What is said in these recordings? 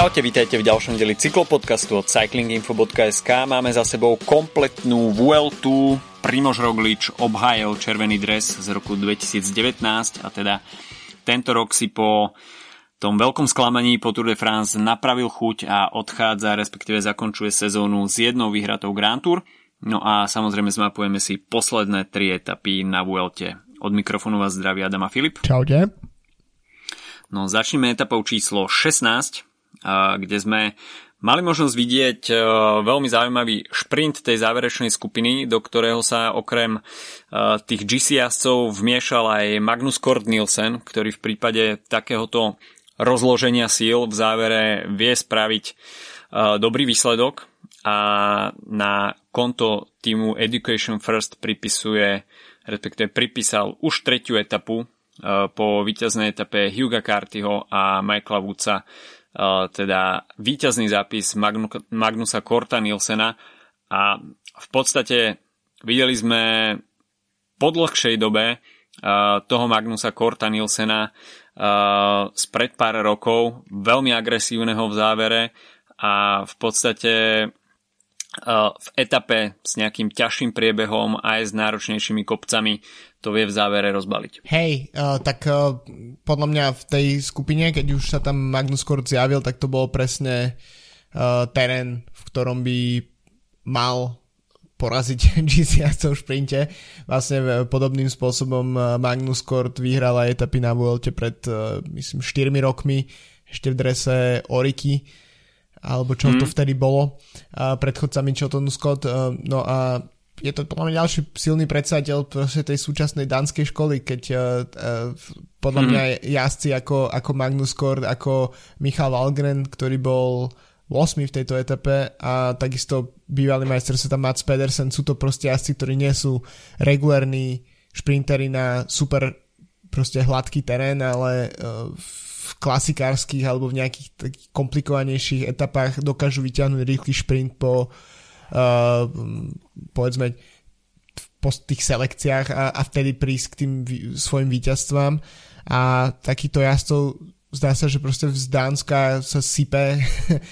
Čaute, vítajte v ďalšom deli cyklopodcastu od cyclinginfo.sk. Máme za sebou kompletnú Vueltu. Primož Roglič obhájil červený dres z roku 2019 a teda tento rok si po tom veľkom sklamaní po Tour de France napravil chuť a odchádza, respektíve zakončuje sezónu s jednou vyhratou Grand Tour. No a samozrejme zmapujeme si posledné tri etapy na Vuelte. Od mikrofónu vás zdraví Adama Filip. Čaute. No začneme etapou číslo 16, kde sme mali možnosť vidieť e, veľmi zaujímavý šprint tej záverečnej skupiny, do ktorého sa okrem e, tých GC vmiešal aj Magnus Kort Nielsen, ktorý v prípade takéhoto rozloženia síl v závere vie spraviť e, dobrý výsledok. A na konto týmu Education First pripisuje, respektíve pripísal už tretiu etapu po víťaznej etape Huga Cartyho a Michaela Woodsa teda víťazný zápis Magnu, Magnusa Korta Nielsena. A v podstate videli sme po dlhšej dobe toho Magnusa Korta Nielsena spred pár rokov, veľmi agresívneho v závere a v podstate v etape s nejakým ťažším priebehom aj s náročnejšími kopcami to vie v závere rozbaliť. Hej, uh, tak uh, podľa mňa v tej skupine, keď už sa tam Magnus Kort zjavil, tak to bol presne uh, terén, v ktorom by mal poraziť GC v šprinte. Vlastne podobným spôsobom Magnus Kort vyhral aj etapy na Vuelte pred, uh, myslím, 4 rokmi, ešte v drese Oriky alebo čo mm. to vtedy bolo uh, predchodcami Scott. Uh, no a je to podľa mňa ďalší silný predstaviteľ proste tej súčasnej danskej školy, keď uh, uh, podľa mňa mm. jazdci ako, ako Magnus Kort, ako Michal Valgren, ktorý bol 8 v tejto etape a takisto bývalý majster sa tam Mats Pedersen, sú to proste jazdci, ktorí nie sú regulárni šprintery na super proste hladký terén, ale uh, v klasikárskych alebo v nejakých takých komplikovanejších etapách dokážu vyťahnuť rýchly šprint po uh, povedzme po tých selekciách a, a vtedy prísť k tým svojim víťazstvám a takýto jazdcov zdá sa, že proste z Dánska sa sype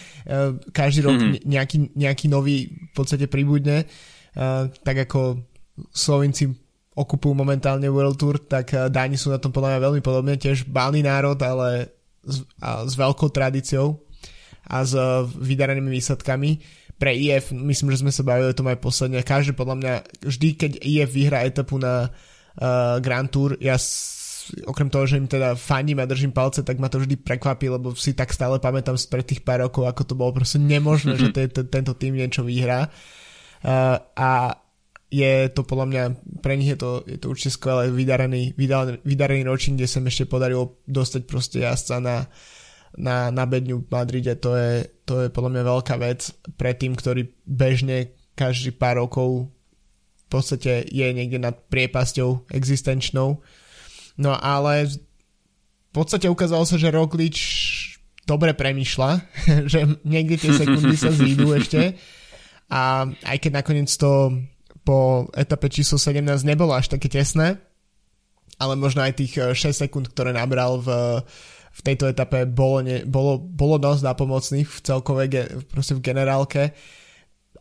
každý rok mm-hmm. nejaký, nejaký nový v podstate pribudne uh, tak ako Slovinci okupujú momentálne World Tour, tak eh, Dáni sú na tom podľa mňa veľmi podobne, tiež bálny národ, ale s, a s veľkou tradíciou a s uh, vydarenými výsledkami. Pre IF, myslím, že sme sa bavili o tom aj posledne, každý podľa mňa, vždy keď IF vyhrá etapu na uh, Grand Tour, ja s, okrem toho, že im teda fandím a držím palce, tak ma to vždy prekvapí, lebo si tak stále pamätám spred tých pár rokov, ako to bolo proste nemožné, že tento tým niečo vyhrá. Uh, a je to podľa mňa, pre nich je to, je to určite skvelé vydarený, vydarený, vydarený ročník, kde sa ešte podarilo dostať proste jazdca na, na, na bedňu v Madride, to je, to je podľa mňa veľká vec pre tým, ktorý bežne každý pár rokov v podstate je niekde nad priepasťou existenčnou. No ale v podstate ukázalo sa, že Roglič dobre premýšľa, že niekde tie sekundy sa zídu ešte a aj keď nakoniec to po etape číslo 17 nebolo až také tesné, ale možno aj tých 6 eh, sekúnd, ktoré nabral v, v tejto etape bolo, ne, bolo, bolo dosť napomocných v celkovej, proste v generálke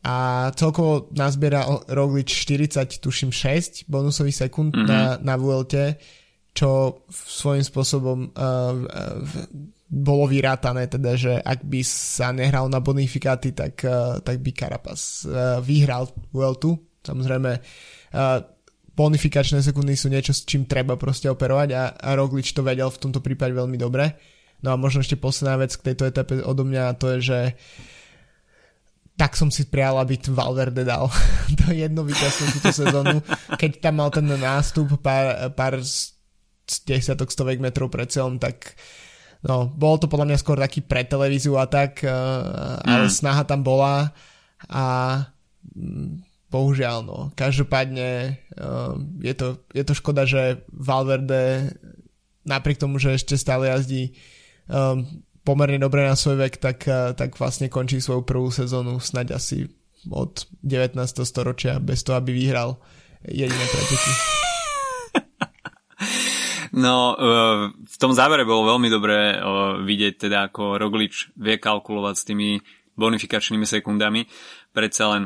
a celkovo nazbiera Roglič 40, tuším 6 bonusových sekúnd mm-hmm. na, na VLT, čo svojím spôsobom uh, uh, bolo vyrátané, teda, že ak by sa nehral na bonifikáty, tak, uh, tak by Carapaz uh, vyhral Vueltu Samozrejme, uh, bonifikačné sekundy sú niečo, s čím treba proste operovať a, a Roglič to vedel v tomto prípade veľmi dobre. No a možno ešte posledná vec k tejto etape odo mňa to je, že tak som si prijal, aby Valverde dal to jedno víťazstvo túto sezónu, keď tam mal ten nástup pár, pár desiatok stovek metrov pred celom, tak no, bol to podľa mňa skôr taký pre televíziu a tak, uh, ale mm. snaha tam bola a bohužiaľ, no. Každopádne uh, je, to, je to škoda, že Valverde napriek tomu, že ešte stále jazdí um, pomerne dobre na svoj vek, tak, uh, tak vlastne končí svoju prvú sezónu snaď asi od 19. storočia bez toho, aby vyhral jediné preteky. No, v tom závere bolo veľmi dobré vidieť teda, ako Roglič vie kalkulovať s tými bonifikačnými sekundami. Predsa len,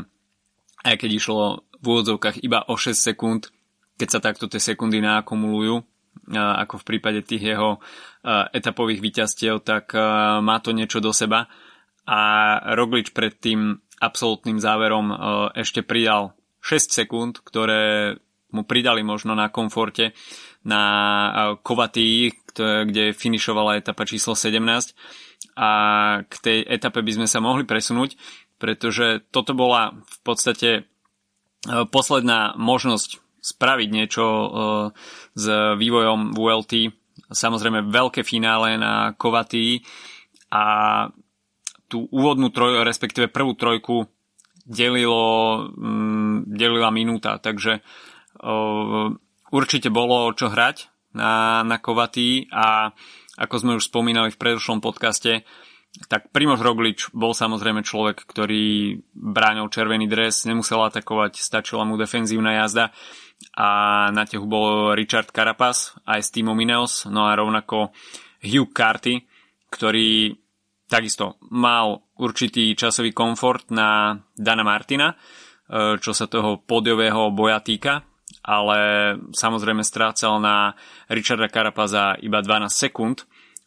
aj keď išlo v úvodzovkách iba o 6 sekúnd, keď sa takto tie sekundy naakumulujú, ako v prípade tých jeho etapových výťastiev, tak má to niečo do seba. A Roglič pred tým absolútnym záverom ešte pridal 6 sekúnd, ktoré mu pridali možno na komforte na Kovatii, kde finišovala etapa číslo 17 a k tej etape by sme sa mohli presunúť, pretože toto bola v podstate e, posledná možnosť spraviť niečo e, s vývojom VLT. Samozrejme veľké finále na Kovatii a tú úvodnú troj, respektíve prvú trojku delilo, mm, delila minúta, takže určite bolo čo hrať na, na Kovatý a ako sme už spomínali v predošlom podcaste, tak Primož Roglič bol samozrejme človek, ktorý bránil červený dres, nemusel atakovať, stačila mu defenzívna jazda. A na tehu bol Richard Carapaz aj s týmom Ineos, no a rovnako Hugh Carty, ktorý takisto mal určitý časový komfort na Dana Martina, e, čo sa toho pódiového boja týka, ale samozrejme strácal na Richarda Carapaza iba 12 sekúnd,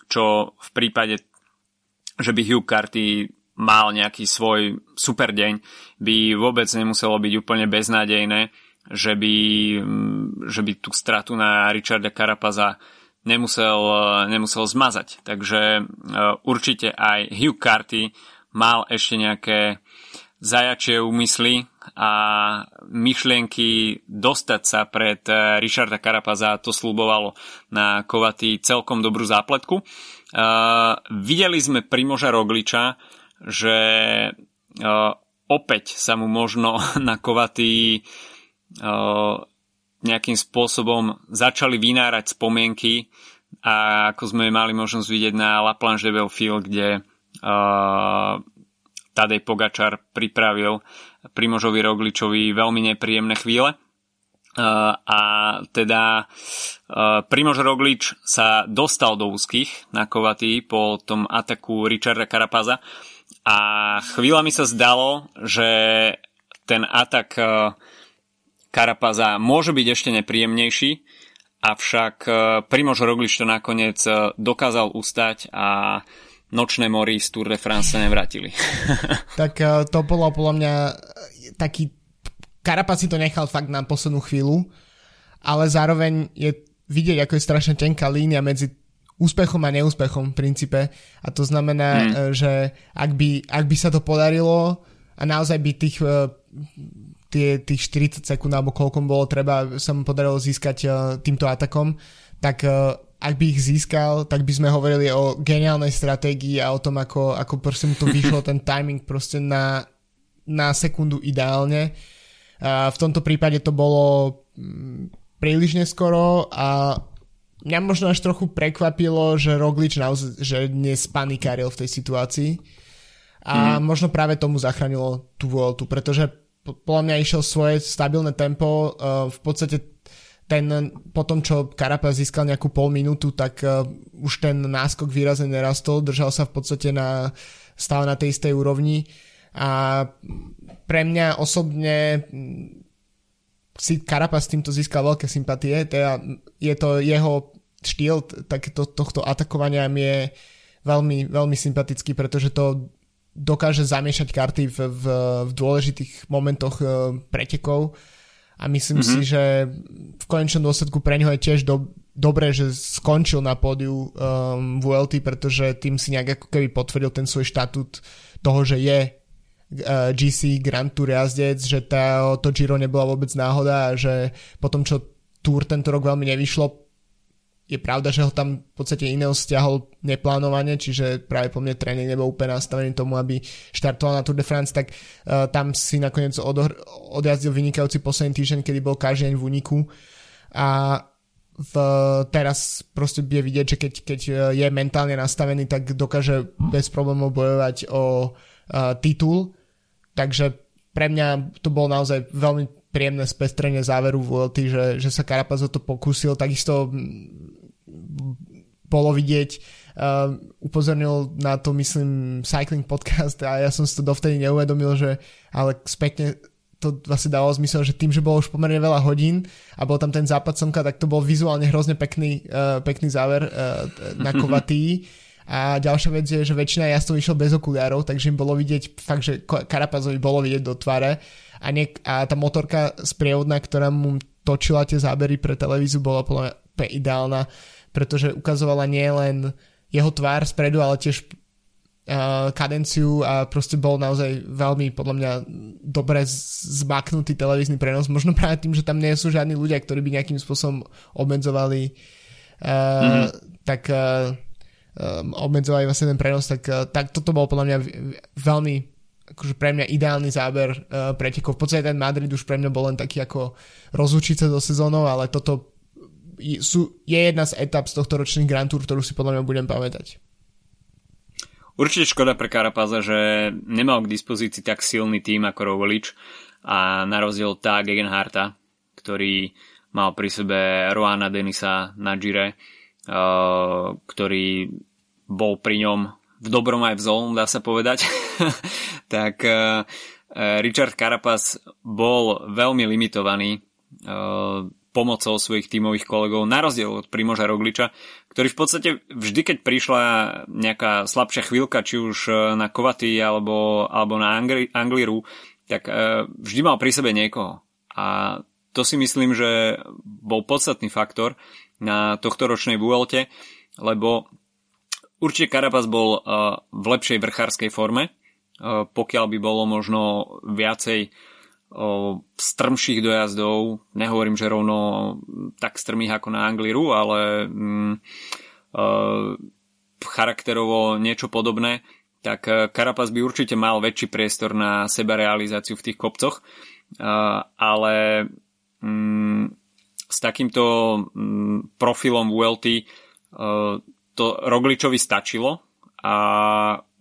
čo v prípade, že by Hugh Carty mal nejaký svoj super deň, by vôbec nemuselo byť úplne beznádejné, že by, že by tú stratu na Richarda Carapaza nemusel, nemusel zmazať. Takže e, určite aj Hugh Carty mal ešte nejaké zajačie úmysly a myšlienky dostať sa pred eh, Richarda Karapaza to slúbovalo na Kovaty celkom dobrú zápletku. Uh, videli sme Primoža Rogliča, že uh, opäť sa mu možno na Kovaty uh, nejakým spôsobom začali vynárať spomienky a ako sme mali možnosť vidieť na La Planche de Belfield, kde uh, Tadej Pogačar pripravil Primožovi Rogličovi veľmi nepríjemné chvíle. A teda Primož Roglič sa dostal do úzkých na Kovaty po tom ataku Richarda Karapaza a chvíľami sa zdalo, že ten atak Karapaza môže byť ešte nepríjemnejší, avšak Primož Roglič to nakoniec dokázal ustať a nočné mori z Tour de France sa nevrátili. tak to bolo podľa mňa taký Karapa si to nechal fakt na poslednú chvíľu, ale zároveň je vidieť, ako je strašne tenká línia medzi úspechom a neúspechom v princípe a to znamená, mm. že ak by, ak by sa to podarilo a naozaj by tých, tie, tých 40 sekúnd alebo koľko bolo treba sa mu podarilo získať týmto atakom, tak ak by ich získal, tak by sme hovorili o geniálnej stratégii a o tom, ako, ako proste mu to vyšlo, ten timing proste na, na sekundu ideálne. V tomto prípade to bolo mm, príliš neskoro a mňa možno až trochu prekvapilo, že Roglič naozaj, že nespanikáril v tej situácii. A mm. možno práve tomu zachránilo tú Vueltu, pretože podľa mňa išiel svoje stabilné tempo, uh, v podstate ten, po tom, čo Carapaz získal nejakú pol minútu, tak uh, už ten náskok výrazne nerastol, držal sa v podstate na, stále na tej istej úrovni. A pre mňa osobne mm, si Carapaz týmto získal veľké sympatie, teda je to jeho štýl takéto, tohto atakovania mi je veľmi, veľmi sympatický, pretože to dokáže zamiešať karty v, v, v dôležitých momentoch uh, pretekov a myslím mm-hmm. si, že v konečnom dôsledku pre neho je tiež do, dobré, že skončil na pódiu um, VLT, pretože tým si nejak ako keby potvrdil ten svoj štatút toho, že je GC Grand Tour jazdec, že tá, to Giro nebola vôbec náhoda a že potom, čo Tour tento rok veľmi nevyšlo, je pravda, že ho tam v podstate iného stiahol neplánovane, čiže práve po mne tréning nebol úplne nastavený tomu, aby štartoval na Tour de France, tak uh, tam si nakoniec odohr- odjazdil vynikajúci posledný týždeň, kedy bol každý deň v úniku. A v, teraz proste bude vidieť, že keď, keď e, je mentálne nastavený, tak dokáže bez problémov bojovať o uh, titul, takže pre mňa to bolo naozaj veľmi príjemné spestrenie záveru VLT, že, že sa Carapaz o to pokúsil, takisto bolo vidieť, uh, upozornil na to, myslím, Cycling Podcast a ja som si to dovtedy neuvedomil, že ale spätne to vlastne dalo zmysel, že tým, že bolo už pomerne veľa hodín a bol tam ten západ slnka, tak to bol vizuálne hrozne pekný, uh, pekný záver uh, na Kovatý. A ďalšia vec je, že väčšina jazdcov išiel bez okuliarov, takže im bolo vidieť fakt, že Karapazovi bolo vidieť do tváre a, niek- a tá motorka sprievodná, ktorá mu točila tie zábery pre televíziu, bola podľa mňa ideálna, pretože ukazovala nie len jeho tvár spredu, ale tiež uh, kadenciu a proste bol naozaj veľmi podľa mňa dobre zmaknutý televízny prenos, možno práve tým, že tam nie sú žiadni ľudia, ktorí by nejakým spôsobom obmedzovali uh, mm-hmm. tak uh, um, obmedzovali vlastne ten prenos, tak, uh, tak toto bol podľa mňa veľmi akože pre mňa ideálny záber uh, pretekov. V podstate ten Madrid už pre mňa bol len taký ako rozlučiť sa do sezónou, ale toto sú, je jedna z etap z tohto ročných Grand Tour, ktorú si podľa mňa budem pamätať. Určite škoda pre Karapaza, že nemal k dispozícii tak silný tým ako Rovolič a na rozdiel tá Gegenharta, ktorý mal pri sebe Roana Denisa na Gire, ktorý bol pri ňom v dobrom aj v zlom, dá sa povedať, tak uh, Richard Carapaz bol veľmi limitovaný pomocou svojich tímových kolegov, na rozdiel od Primoža Rogliča, ktorý v podstate vždy, keď prišla nejaká slabšia chvíľka, či už na Kovaty alebo, alebo na Angli, Angliru, tak vždy mal pri sebe niekoho. A to si myslím, že bol podstatný faktor, na tohto ročnej Vuelte, lebo určite Carapaz bol uh, v lepšej vrchárskej forme, uh, pokiaľ by bolo možno viacej uh, strmších dojazdov, nehovorím, že rovno tak strmých ako na Angliru, ale um, charakterovo niečo podobné, tak Carapaz by určite mal väčší priestor na seba realizáciu v tých kopcoch, ale um, s takýmto mm, profilom VLT e, to Rogličovi stačilo a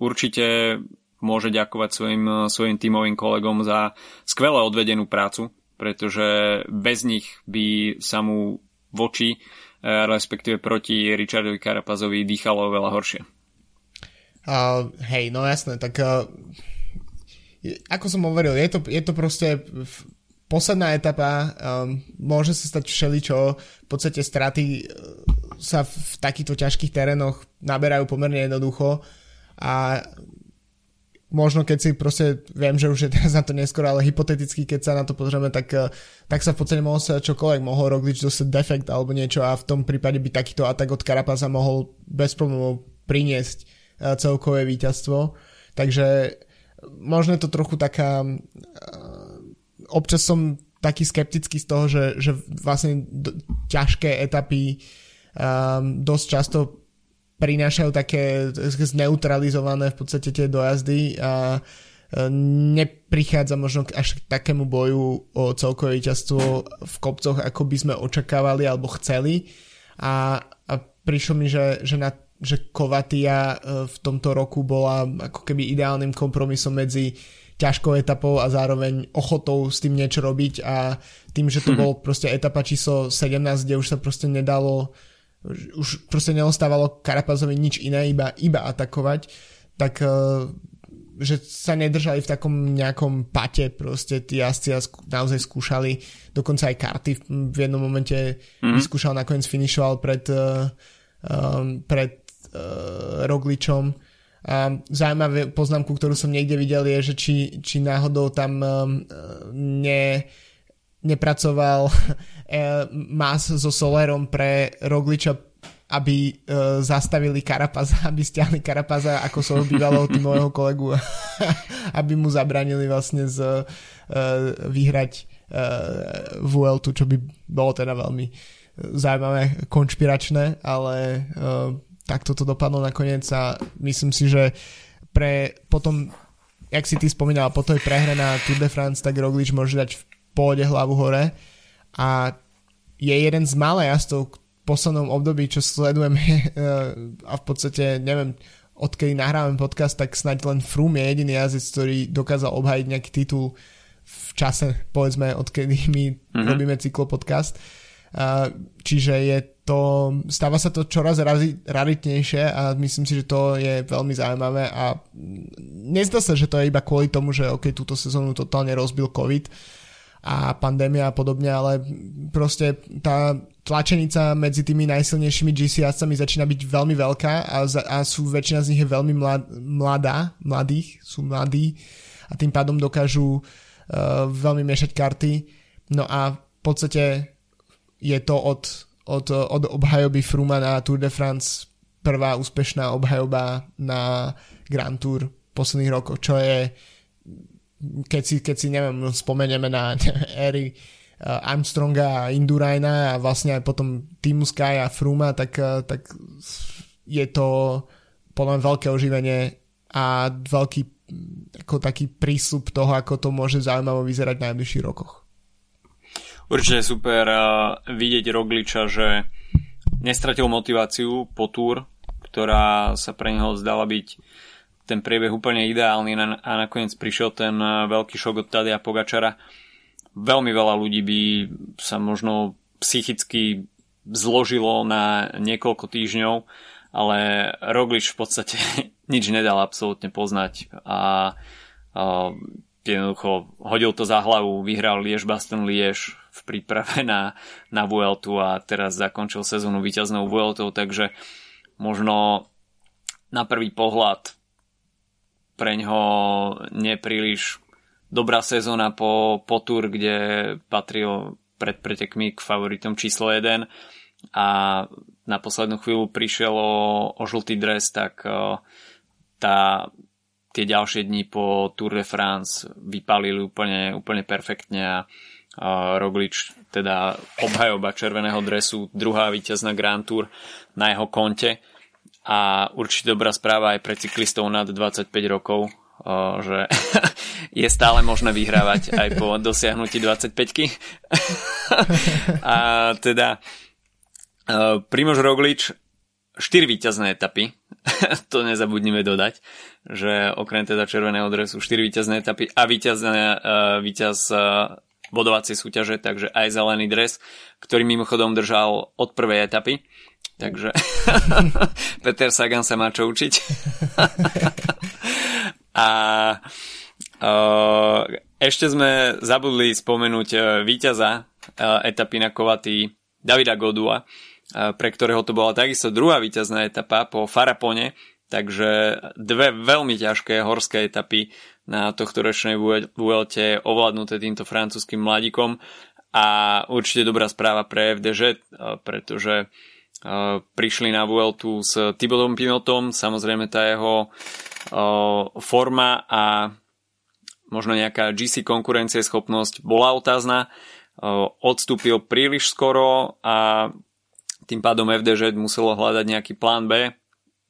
určite môže ďakovať svojim, svojim tímovým kolegom za skvele odvedenú prácu, pretože bez nich by sa mu voči, e, respektíve proti Richardovi Karapazovi dýchalo oveľa horšie. Uh, hej, no jasné, tak uh, ako som hovoril, je to, je to proste posledná etapa, um, môže sa stať všeličo, v podstate straty uh, sa v takýchto ťažkých terénoch naberajú pomerne jednoducho a možno keď si proste, viem, že už je teraz na to neskoro, ale hypoteticky, keď sa na to pozrieme, tak, uh, tak sa v podstate mohol sa čokoľvek, mohol Roglič dostať defekt alebo niečo a v tom prípade by takýto atak od Karapaza mohol bez problémov priniesť uh, celkové víťazstvo. Takže možno je to trochu taká občas som taký skeptický z toho, že, že vlastne d- ťažké etapy um, dosť často prinášajú také zneutralizované v podstate tie dojazdy a neprichádza možno až k takému boju o celkové víťazstvo v kopcoch, ako by sme očakávali alebo chceli. A, a prišlo mi, že, že, na, že Kovatia e, v tomto roku bola ako keby ideálnym kompromisom medzi ťažkou etapou a zároveň ochotou s tým niečo robiť a tým, že to bol proste etapa číslo 17, kde už sa proste nedalo už proste neostávalo Karapazovi nič iné, iba, iba atakovať, tak uh, že sa nedržali v takom nejakom pate proste tí jazdci naozaj skúšali, dokonca aj karty v, jednom momente mm-hmm. vyskúšal, nakoniec finišoval pred, um, pred Rogličom. A zaujímavé poznámku, ktorú som niekde videl, je, že či, či náhodou tam um, ne, nepracoval eh, Mas so Solerom pre Rogliča, aby zastavili Karapaza, aby stiahli Karapaza ako svojho bývalého týmového kolegu, aby mu zabranili vlastne z, vyhrať Vueltu, čo by bolo teda veľmi zaujímavé, konšpiračné, ale tak toto dopadlo nakoniec a myslím si, že pre potom, jak si ty spomínal, po tej prehre na Tour de France, tak Roglič môže dať v pôde hlavu hore a je jeden z malé jazdov v poslednom období, čo sledujeme a v podstate neviem, odkedy nahrávame podcast, tak snáď len Froome je jediný jazdec, ktorý dokázal obhajiť nejaký titul v čase, povedzme, odkedy my mm-hmm. robíme cyklopodcast. Čiže je to, stáva sa to čoraz raritnejšie a myslím si, že to je veľmi zaujímavé a nezdá sa, že to je iba kvôli tomu, že ok, túto sezónu totálne rozbil COVID a pandémia a podobne, ale proste tá tlačenica medzi tými najsilnejšími GC začína byť veľmi veľká a, za, a sú väčšina z nich je veľmi mlad, mladá, mladých, sú mladí a tým pádom dokážu uh, veľmi miešať karty. No a v podstate je to od od, od obhajoby Fruma na Tour de France prvá úspešná obhajoba na Grand Tour posledných rokov, čo je keď si, keď si neviem, spomenieme na éry uh, Armstronga a Indurajna a vlastne aj potom Timu Sky a Fruma, tak, uh, tak je to podľa mňa veľké oživenie a veľký ako taký prísľub toho, ako to môže zaujímavo vyzerať v najbližších rokoch. Určite super vidieť Rogliča, že nestratil motiváciu po túr, ktorá sa pre neho zdala byť ten priebeh úplne ideálny a nakoniec prišiel ten uh, veľký šok od Tadia Pogačara. Veľmi veľa ľudí by sa možno psychicky zložilo na niekoľko týždňov, ale Roglič v podstate nič nedal absolútne poznať a, a jednoducho hodil to za hlavu, vyhral Liež Baston Liež v príprave na, na Vueltu a teraz zakončil sezónu víťaznou Vueltou, takže možno na prvý pohľad pre ňo nepríliš dobrá sezóna po, po Tour, kde patril pred pretekmi k favoritom číslo 1 a na poslednú chvíľu prišiel o, o žltý dres, tak tá, tie ďalšie dni po Tour de France vypalili úplne, úplne perfektne a Roglič, teda obhajoba červeného dresu, druhá víťazná Grand Tour na jeho konte. A určite dobrá správa aj pre cyklistov nad 25 rokov, že je stále možné vyhrávať aj po dosiahnutí 25 a teda Primož Roglič 4 víťazné etapy, to nezabudnime dodať, že okrem teda červeného dresu 4 víťazné etapy a víťazné, uh, víťaz uh, bodovacie súťaže, takže aj zelený dres, ktorý mimochodom držal od prvej etapy. Takže Peter Sagan sa má čo učiť. a uh, ešte sme zabudli spomenúť uh, víťaza uh, etapy na Kovatý Davida Godua, uh, pre ktorého to bola takisto druhá víťazná etapa po Farapone, takže dve veľmi ťažké horské etapy na tohto ročnej Vuelte ovládnuté týmto francúzským mladíkom. A určite dobrá správa pre FDŽ, pretože prišli na Vueltu s Thibaudom Pinotom, samozrejme tá jeho forma a možno nejaká GC konkurencieschopnosť bola otázna, odstúpil príliš skoro a tým pádom FDŽ muselo hľadať nejaký plán B.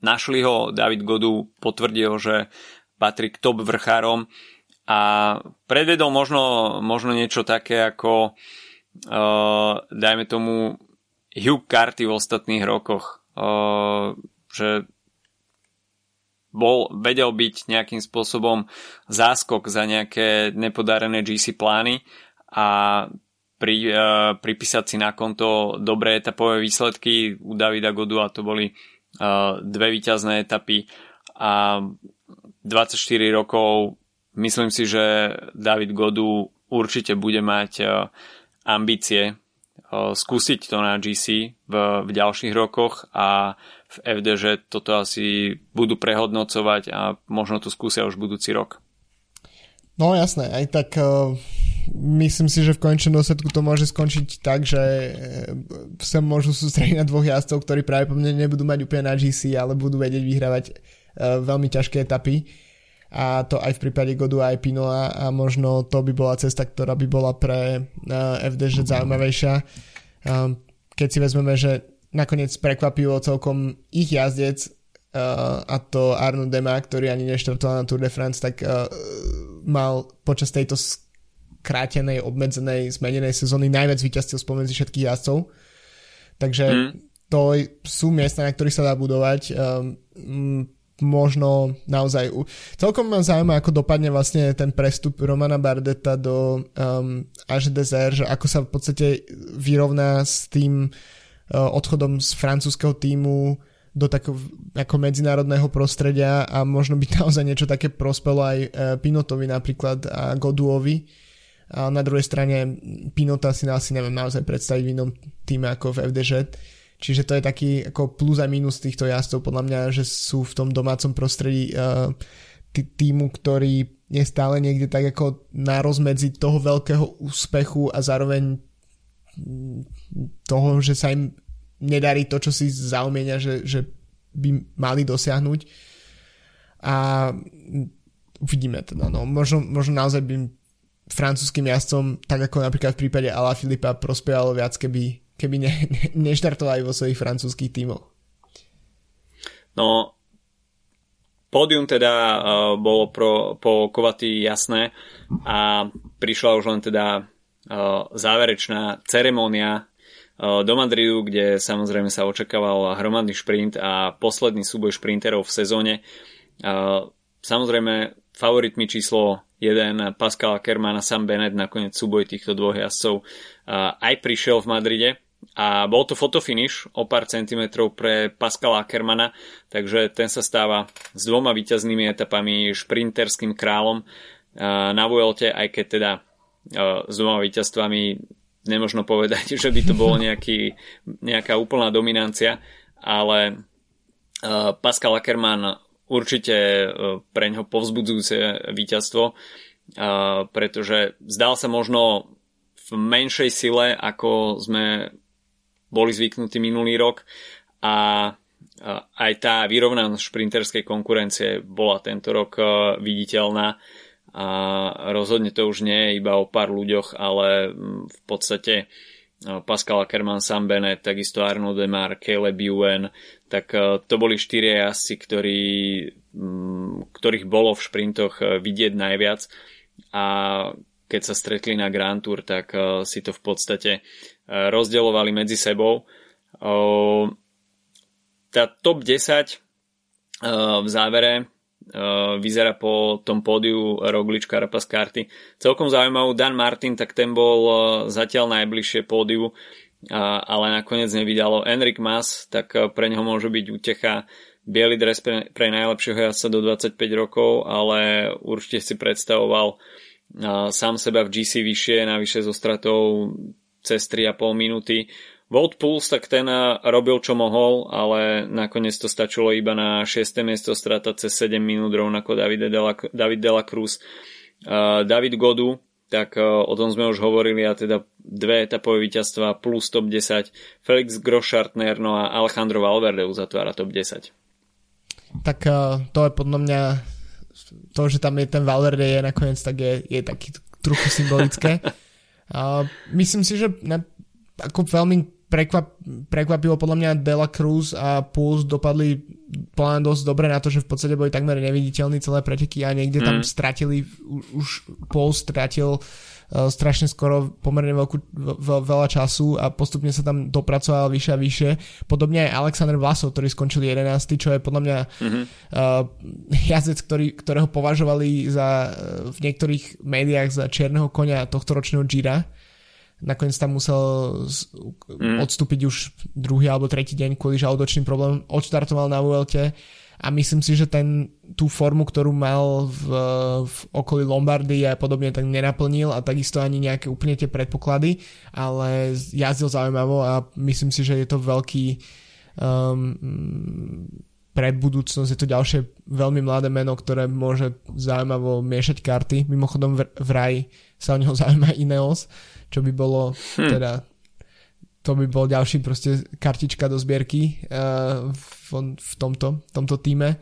Našli ho, David Godu potvrdil, že patrí k top vrchárom a predvedol možno, možno niečo také ako uh, dajme tomu Hugh Carty v ostatných rokoch uh, že bol, vedel byť nejakým spôsobom záskok za nejaké nepodarené GC plány a pri, uh, pripísať si na konto dobré etapové výsledky u Davida Godu a to boli dve víťazné etapy a 24 rokov, myslím si, že David Godu určite bude mať ambície skúsiť to na GC v, v ďalších rokoch a v FD, toto asi budú prehodnocovať a možno to skúsia už budúci rok. No jasné, aj tak uh, myslím si, že v konečnom dôsledku to môže skončiť tak, že sa môžu sústrediť na dvoch jazdcov, ktorí práve po mne nebudú mať úplne na GC, ale budú vedieť vyhrávať Eh, veľmi ťažké etapy a to aj v prípade Godu aj Pinoa a možno to by bola cesta, ktorá by bola pre eh, FDŽ zaujímavejšia. Keď si vezmeme, že nakoniec prekvapilo celkom ich jazdec a to Arno Dema, ktorý ani neštartoval na Tour de France, tak mal počas tejto skrátenej, obmedzenej, zmenenej sezóny najviac víťazstiev spomedzi všetkých jazdcov. Takže mm. to sú miesta, na ktorých sa dá budovať. Um, možno naozaj... Celkom ma zaujíma, ako dopadne vlastne ten prestup Romana Bardeta do um, Age Desert, že ako sa v podstate vyrovná s tým uh, odchodom z francúzského týmu do takého ako medzinárodného prostredia a možno by naozaj niečo také prospelo aj uh, Pinotovi napríklad a Goduovi. A na druhej strane Pinota si asi neviem naozaj predstaviť v inom týme ako v FDŽ. Čiže to je taký ako plus a minus týchto jazdcov podľa mňa, že sú v tom domácom prostredí uh, týmu, ktorý je stále niekde tak ako na rozmedzi toho veľkého úspechu a zároveň toho, že sa im nedarí to, čo si zaumenia, že, že by mali dosiahnuť. A uvidíme teda, no. Možno, možno naozaj by francúzským jazdcom, tak ako napríklad v prípade Ala Filipa, prospievalo viac, keby keby ne, ne, neštartovali vo svojich francúzských tímoch. No, pódium teda uh, bolo pro, po Kovaty jasné a prišla už len teda uh, záverečná ceremónia uh, do Madridu, kde samozrejme sa očakával hromadný šprint a posledný súboj šprinterov v sezóne. Uh, samozrejme favoritmi číslo 1 Pascal Ackermann a Sam Bennett nakoniec súboj týchto dvoch jazdcov aj prišiel v Madride. A bol to fotofinish o pár centimetrov pre Pascala Ackermana, takže ten sa stáva s dvoma víťaznými etapami šprinterským kráľom na Vuelte, aj keď teda s dvoma víťazstvami nemožno povedať, že by to bolo nejaký, nejaká úplná dominancia, ale Pascal Ackermann určite pre ňo povzbudzujúce víťazstvo, pretože zdal sa možno v menšej sile, ako sme boli zvyknutí minulý rok a aj tá vyrovnanosť šprinterskej konkurencie bola tento rok e, viditeľná. A rozhodne to už nie je iba o pár ľuďoch, ale v podstate e, Pascal Ackermann, Sam Bennett, takisto Arnaud Demar, Caleb Ewan, tak e, to boli štyria jazdci, ktorí, ktorých bolo v šprintoch vidieť najviac a keď sa stretli na Grand Tour, tak si to v podstate rozdeľovali medzi sebou. Tá top 10 v závere vyzerá po tom pódiu Roglič, Carapaz, Karty. Celkom zaujímavú Dan Martin, tak ten bol zatiaľ najbližšie pódiu, ale nakoniec nevydalo. Enrik Mas, tak pre neho môže byť útecha biely dres pre, pre najlepšieho jazdca do 25 rokov, ale určite si predstavoval sám seba v GC vyššie, navyše so stratou cez 3,5 minúty. Volt Pulse, tak ten eh, robil čo mohol, ale nakoniec to stačilo iba na 6. miesto strata cez 7 minút rovnako David Dela, David Dela Cruz. Uh, David Godu, tak uh, o tom sme už hovorili a teda dve etapové víťazstva plus top 10. Felix Groschartner, no a Alejandro Valverde uzatvára top 10. Tak uh, to je podľa mňa to, že tam je ten Valverde je nakoniec, tak je, je taký trochu symbolické. Myslím si, že ne, ako veľmi prekvap, prekvapilo podľa mňa Dela Cruz a Puls dopadli plán dosť dobre na to, že v podstate boli takmer neviditeľní celé preteky a niekde mm. tam stratili, už Puls stratil uh, strašne skoro pomerne veľkú, veľ, veľa času a postupne sa tam dopracoval vyššie a vyššie. Podobne aj Alexander Vlasov, ktorý skončil 11, čo je podľa mňa mm-hmm. uh, jazdec, ktorý, ktorého považovali za, uh, v niektorých médiách za čierneho konia tohto ročného Gira nakoniec tam musel mm. odstúpiť už druhý alebo tretí deň kvôli žalúdočným problémom, odštartoval na Vuelte a myslím si, že ten, tú formu, ktorú mal v, v okolí Lombardy a podobne tak nenaplnil a takisto ani nejaké úplne tie predpoklady, ale jazdil zaujímavo a myslím si, že je to veľký um, pre budúcnosť je to ďalšie veľmi mladé meno, ktoré môže zaujímavo miešať karty. Mimochodom vraj sa o neho zaujíma Ineos, čo by bolo hm. teda to by bol ďalší proste kartička do zbierky uh, v, v, tomto, v tomto týme.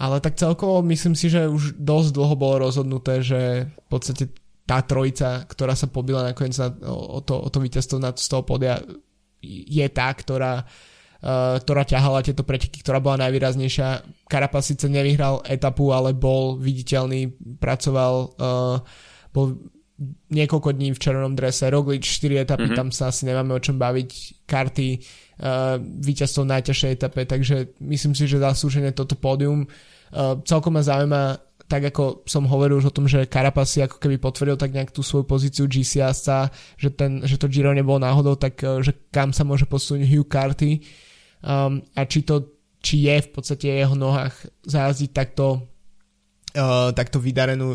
Ale tak celkovo myslím si, že už dosť dlho bolo rozhodnuté, že v podstate tá trojica, ktorá sa pobila nakoniec na, o, to, o to víťazstvo na, z toho podia, je tá, ktorá, uh, ktorá ťahala tieto preteky, ktorá bola najvýraznejšia. Karapa síce nevyhral etapu, ale bol viditeľný, pracoval, uh, bol niekoľko dní v červenom drese, Roglič 4 etapy, mm-hmm. tam sa asi nemáme o čom baviť, karty, uh, víťazstvo v najťažšej etape, takže myslím si, že zaslúžené toto pódium. Uh, celkom ma zaujíma, tak ako som hovoril už o tom, že Carapaz si ako keby potvrdil tak nejak tú svoju pozíciu GC sa, že, ten, že to Giro nebolo náhodou, tak uh, že kam sa môže posunúť Hugh Carty um, a či to či je v podstate jeho nohách zajazdiť takto, takto vydarenú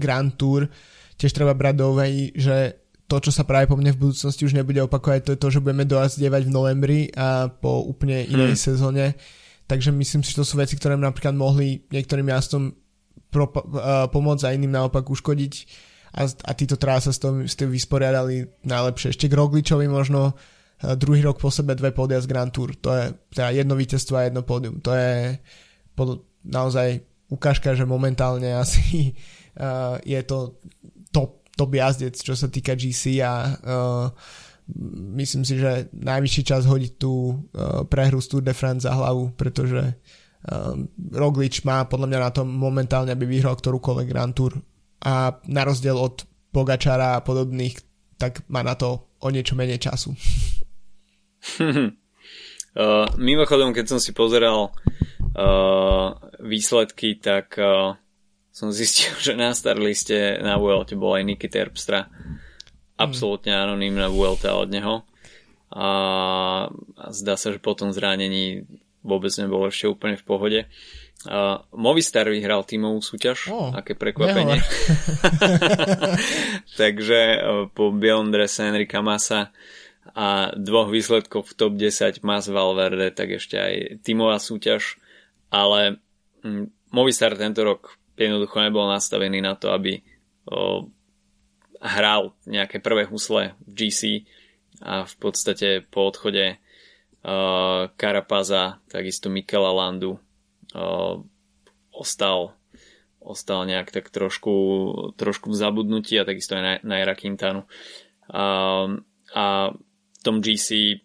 Grand Tour tiež treba brať do úvahy, že to, čo sa práve po mne v budúcnosti už nebude opakovať, to je to, že budeme dojazdevať v novembri a po úplne inej hmm. sezóne. Takže myslím si, že to sú veci, ktoré napríklad mohli niektorým jazdom pro, uh, pomôcť a iným naopak uškodiť a, a títo traja sa s tým, s tým vysporiadali najlepšie. Ešte k Rogličovi možno uh, druhý rok po sebe dve pódia z Grand Tour. To je teda jedno víťazstvo a jedno pódium. To je pod, naozaj ukážka, že momentálne asi uh, je to top jazdec, čo sa týka GC a uh, myslím si, že najvyšší čas hodiť tú uh, prehru z Tour de France za hlavu, pretože uh, Roglič má podľa mňa na tom momentálne, aby vyhral ktorúkoľvek Grand Tour a na rozdiel od Pogačara a podobných, tak má na to o niečo menej času. uh, mimochodom, keď som si pozeral uh, výsledky, tak uh, som zistil, že na Starliste na Vuelte bol aj Niky Terpstra. Absolútne anonimná Vuelta od neho. A, a zdá sa, že po tom zranení vôbec nebol ešte úplne v pohode. Uh, Movistar vyhral tímovú súťaž, oh, aké prekvapenie. Takže uh, po bielom drese Enrika Masa a dvoch výsledkov v top 10 Mas Valverde, tak ešte aj tímová súťaž, ale um, Movistar tento rok jednoducho nebol nastavený na to, aby hral nejaké prvé husle v GC a v podstate po odchode uh, Karapaza, takisto Mikela Landu ostal, ostal nejak tak trošku, trošku v zabudnutí a takisto aj Naira Quintanu. Uh, a v tom GC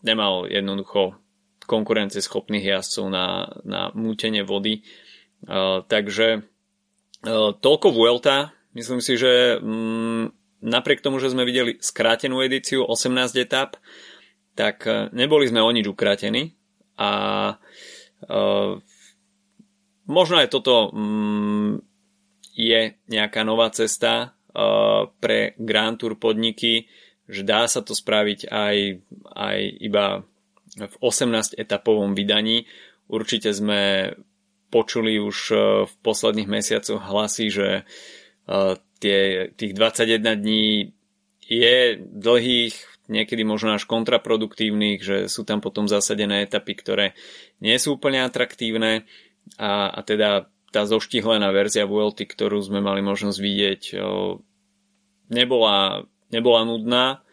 nemal jednoducho konkurenceschopných jazdcov na, na mútenie vody Uh, takže uh, toľko Vuelta. Myslím si, že um, napriek tomu, že sme videli skrátenú edíciu 18 etap, tak uh, neboli sme o nič ukrátení a možno aj toto um, je nejaká nová cesta pre Grand Tour podniky, že dá sa to spraviť aj, aj iba v 18 etapovom vydaní. Určite sme počuli už e, v posledných mesiacoch hlasy, že e, tie, tých 21 dní je dlhých, niekedy možno až kontraproduktívnych, že sú tam potom zasadené etapy, ktoré nie sú úplne atraktívne a, a teda tá zoštihlená verzia VLT, ktorú sme mali možnosť vidieť, e, nebola, nebola nudná,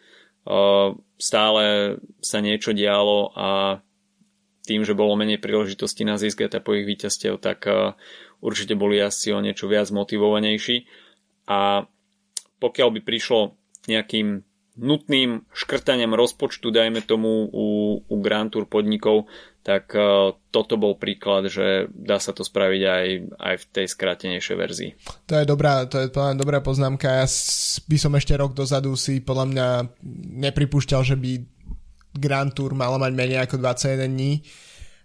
stále sa niečo dialo a tým, že bolo menej príležitosti na zisk etapových víťazstiev, tak uh, určite boli asi o niečo viac motivovanejší. A pokiaľ by prišlo nejakým nutným škrtaním rozpočtu, dajme tomu u, u Grand Tour podnikov, tak uh, toto bol príklad, že dá sa to spraviť aj, aj v tej skrátenejšej verzii. To je dobrá, to je dobrá poznámka. Ja by som ešte rok dozadu si podľa mňa nepripúšťal, že by Grand Tour mala mať menej ako 21 dní.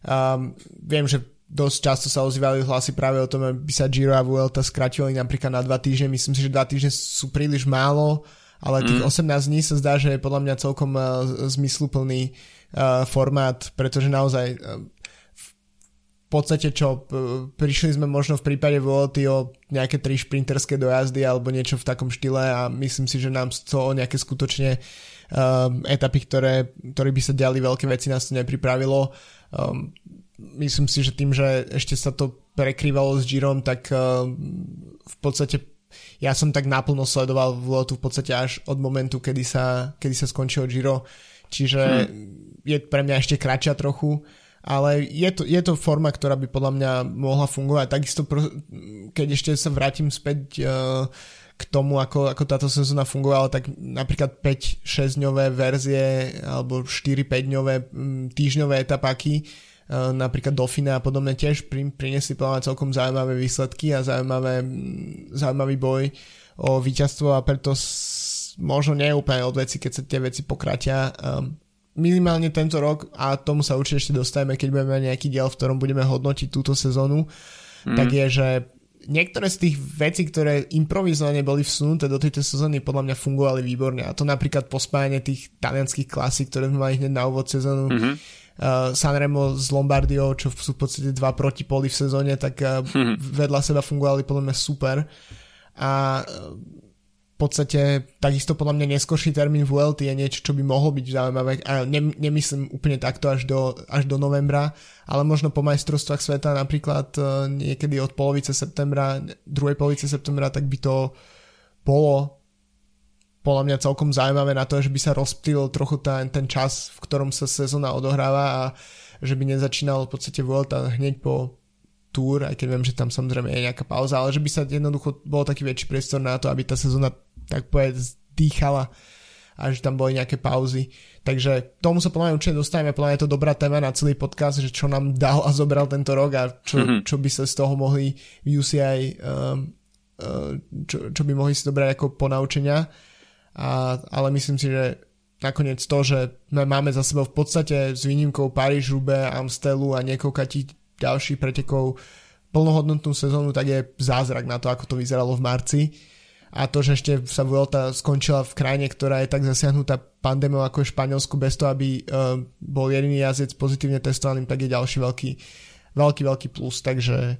Um, viem, že dosť často sa ozývali hlasy práve o tom, aby sa Giro a Vuelta skratili napríklad na 2 týždne. Myslím si, že 2 týždne sú príliš málo, ale tých mm. 18 dní sa zdá, že je podľa mňa celkom uh, zmysluplný uh, formát, pretože naozaj uh, v podstate čo, prišli sme možno v prípade Vuelty o nejaké tri šprinterské dojazdy alebo niečo v takom štýle a myslím si, že nám to o nejaké skutočne um, etapy, ktoré, ktoré by sa diali veľké veci, nás to nepripravilo. Um, myslím si, že tým, že ešte sa to prekrývalo s Girom, tak um, v podstate ja som tak naplno sledoval Vueltu v podstate až od momentu, kedy sa, kedy sa skončil Giro, čiže hmm. Je pre mňa ešte kratšia trochu, ale je to, je to forma, ktorá by podľa mňa mohla fungovať. Takisto, keď ešte sa vrátim späť uh, k tomu, ako, ako táto sezóna fungovala, tak napríklad 5-6 dňové verzie alebo 4-5 dňové týždňové etapáky napríklad Dauphine a podobne tiež priniesli celkom zaujímavé výsledky a zaujímavé, zaujímavý boj o víťazstvo a preto možno nie je úplne od veci, keď sa tie veci pokratia. Um, minimálne tento rok a tomu sa určite ešte dostajeme, keď budeme mať nejaký diel, v ktorom budeme hodnotiť túto sezónu, mm. tak je, že niektoré z tých vecí, ktoré improvizovane boli vsunuté do tejto sezóny, podľa mňa fungovali výborne. A to napríklad pospájanie tých talianských klasík, ktoré sme mali hneď na úvod sezónu. Mm-hmm. Uh, Sanremo s Lombardiou, čo sú v podstate dva protipóly v sezóne, tak uh, mm-hmm. vedľa seba fungovali podľa mňa super. A uh, podstate takisto podľa mňa neskorší termín v ULT je niečo, čo by mohlo byť zaujímavé. A ne, nemyslím úplne takto až do, až do novembra, ale možno po majstrovstvách sveta napríklad uh, niekedy od polovice septembra, druhej polovice septembra, tak by to bolo podľa mňa celkom zaujímavé na to, že by sa rozptýlil trochu ten, ten čas, v ktorom sa sezóna odohráva a že by nezačínal v podstate Vuelta hneď po túr, aj keď viem, že tam samozrejme je nejaká pauza, ale že by sa jednoducho bol taký väčší priestor na to, aby tá sezóna tak povedz, dýchala a že tam boli nejaké pauzy. Takže tomu sa podľa mňa určite dostaneme, podľa mňa je to dobrá téma na celý podcast, že čo nám dal a zobral tento rok a čo, mm-hmm. čo by sa z toho mohli v UCI um, uh, čo, čo by mohli si dobrať ako ponaučenia. A, ale myslím si, že nakoniec to, že my máme za sebou v podstate s výnimkou Paríž, Rube, Amstelu a niekoľka ďalších pretekov plnohodnotnú sezónu, tak je zázrak na to, ako to vyzeralo v marci a to, že ešte sa Vuelta skončila v krajine, ktorá je tak zasiahnutá pandémiou ako je Španielsku bez toho, aby uh, bol jediný jazdec pozitívne testovaný, tak je ďalší veľký, veľký, veľký plus. Takže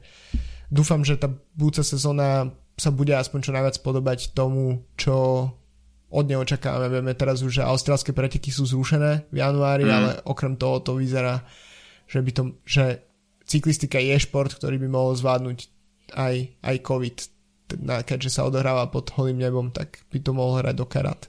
dúfam, že tá budúca sezóna sa bude aspoň čo najviac podobať tomu, čo od nej očakávame. Vieme teraz už, že austrálske preteky sú zrušené v januári, mm. ale okrem toho to vyzerá, že, by to, že cyklistika je šport, ktorý by mohol zvládnuť aj, aj COVID keďže sa odohráva pod holým nebom, tak by to mohol hrať do karát.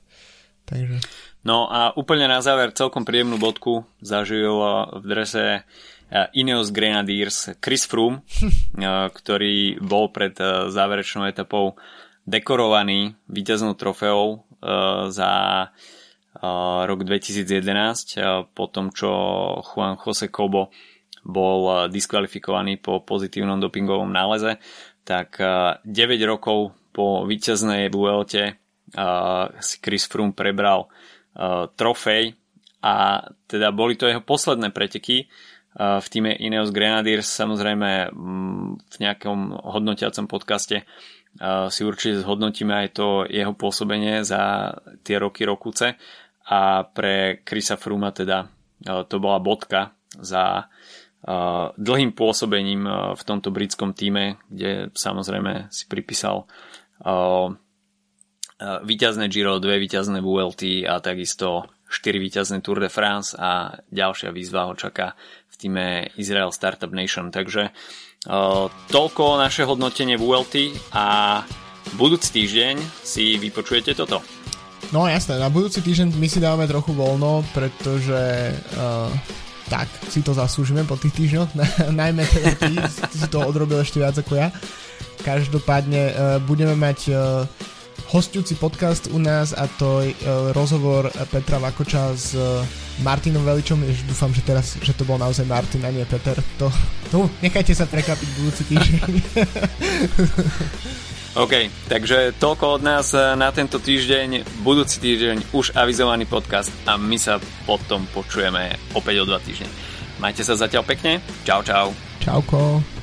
Takže... No a úplne na záver celkom príjemnú bodku zažil eh, v drese eh, Ineos Grenadiers Chris Froome, eh, ktorý bol pred záverečnou etapou dekorovaný víťaznou trofeou za rok 2011 po tom, čo Juan Jose Cobo bol diskvalifikovaný po pozitívnom dopingovom náleze tak 9 rokov po víťaznej Vuelte si Chris Froome prebral trofej a teda boli to jeho posledné preteky v týme Ineos Grenadiers. Samozrejme v nejakom hodnotiacom podcaste si určite zhodnotíme aj to jeho pôsobenie za tie roky rokuce. A pre Chrisa Fruma teda to bola bodka za dlhým pôsobením v tomto britskom týme, kde samozrejme si pripísal víťazné Giro, dve víťazné VLT a takisto 4 víťazné Tour de France a ďalšia výzva ho čaká v týme Israel Startup Nation. Takže toľko naše hodnotenie VLT a budúci týždeň si vypočujete toto. No jasné, na budúci týždeň my si dáme trochu voľno, pretože uh, tak si to zaslúžime po tých týždňoch, najmä teda ty, si to odrobil ešte viac ako ja. Každopádne uh, budeme mať uh, hostujúci podcast u nás a to je uh, rozhovor Petra Vakoča s uh, Martinom Veličom, Jež dúfam, že teraz, že to bol naozaj Martin a nie Peter. To, to nechajte sa prekapiť budúci týždeň. OK, takže toľko od nás eh, na tento týždeň, budúci týždeň už avizovaný podcast a my sa potom počujeme opäť o dva týždne. Majte sa zatiaľ pekne, čau čau. Čauko.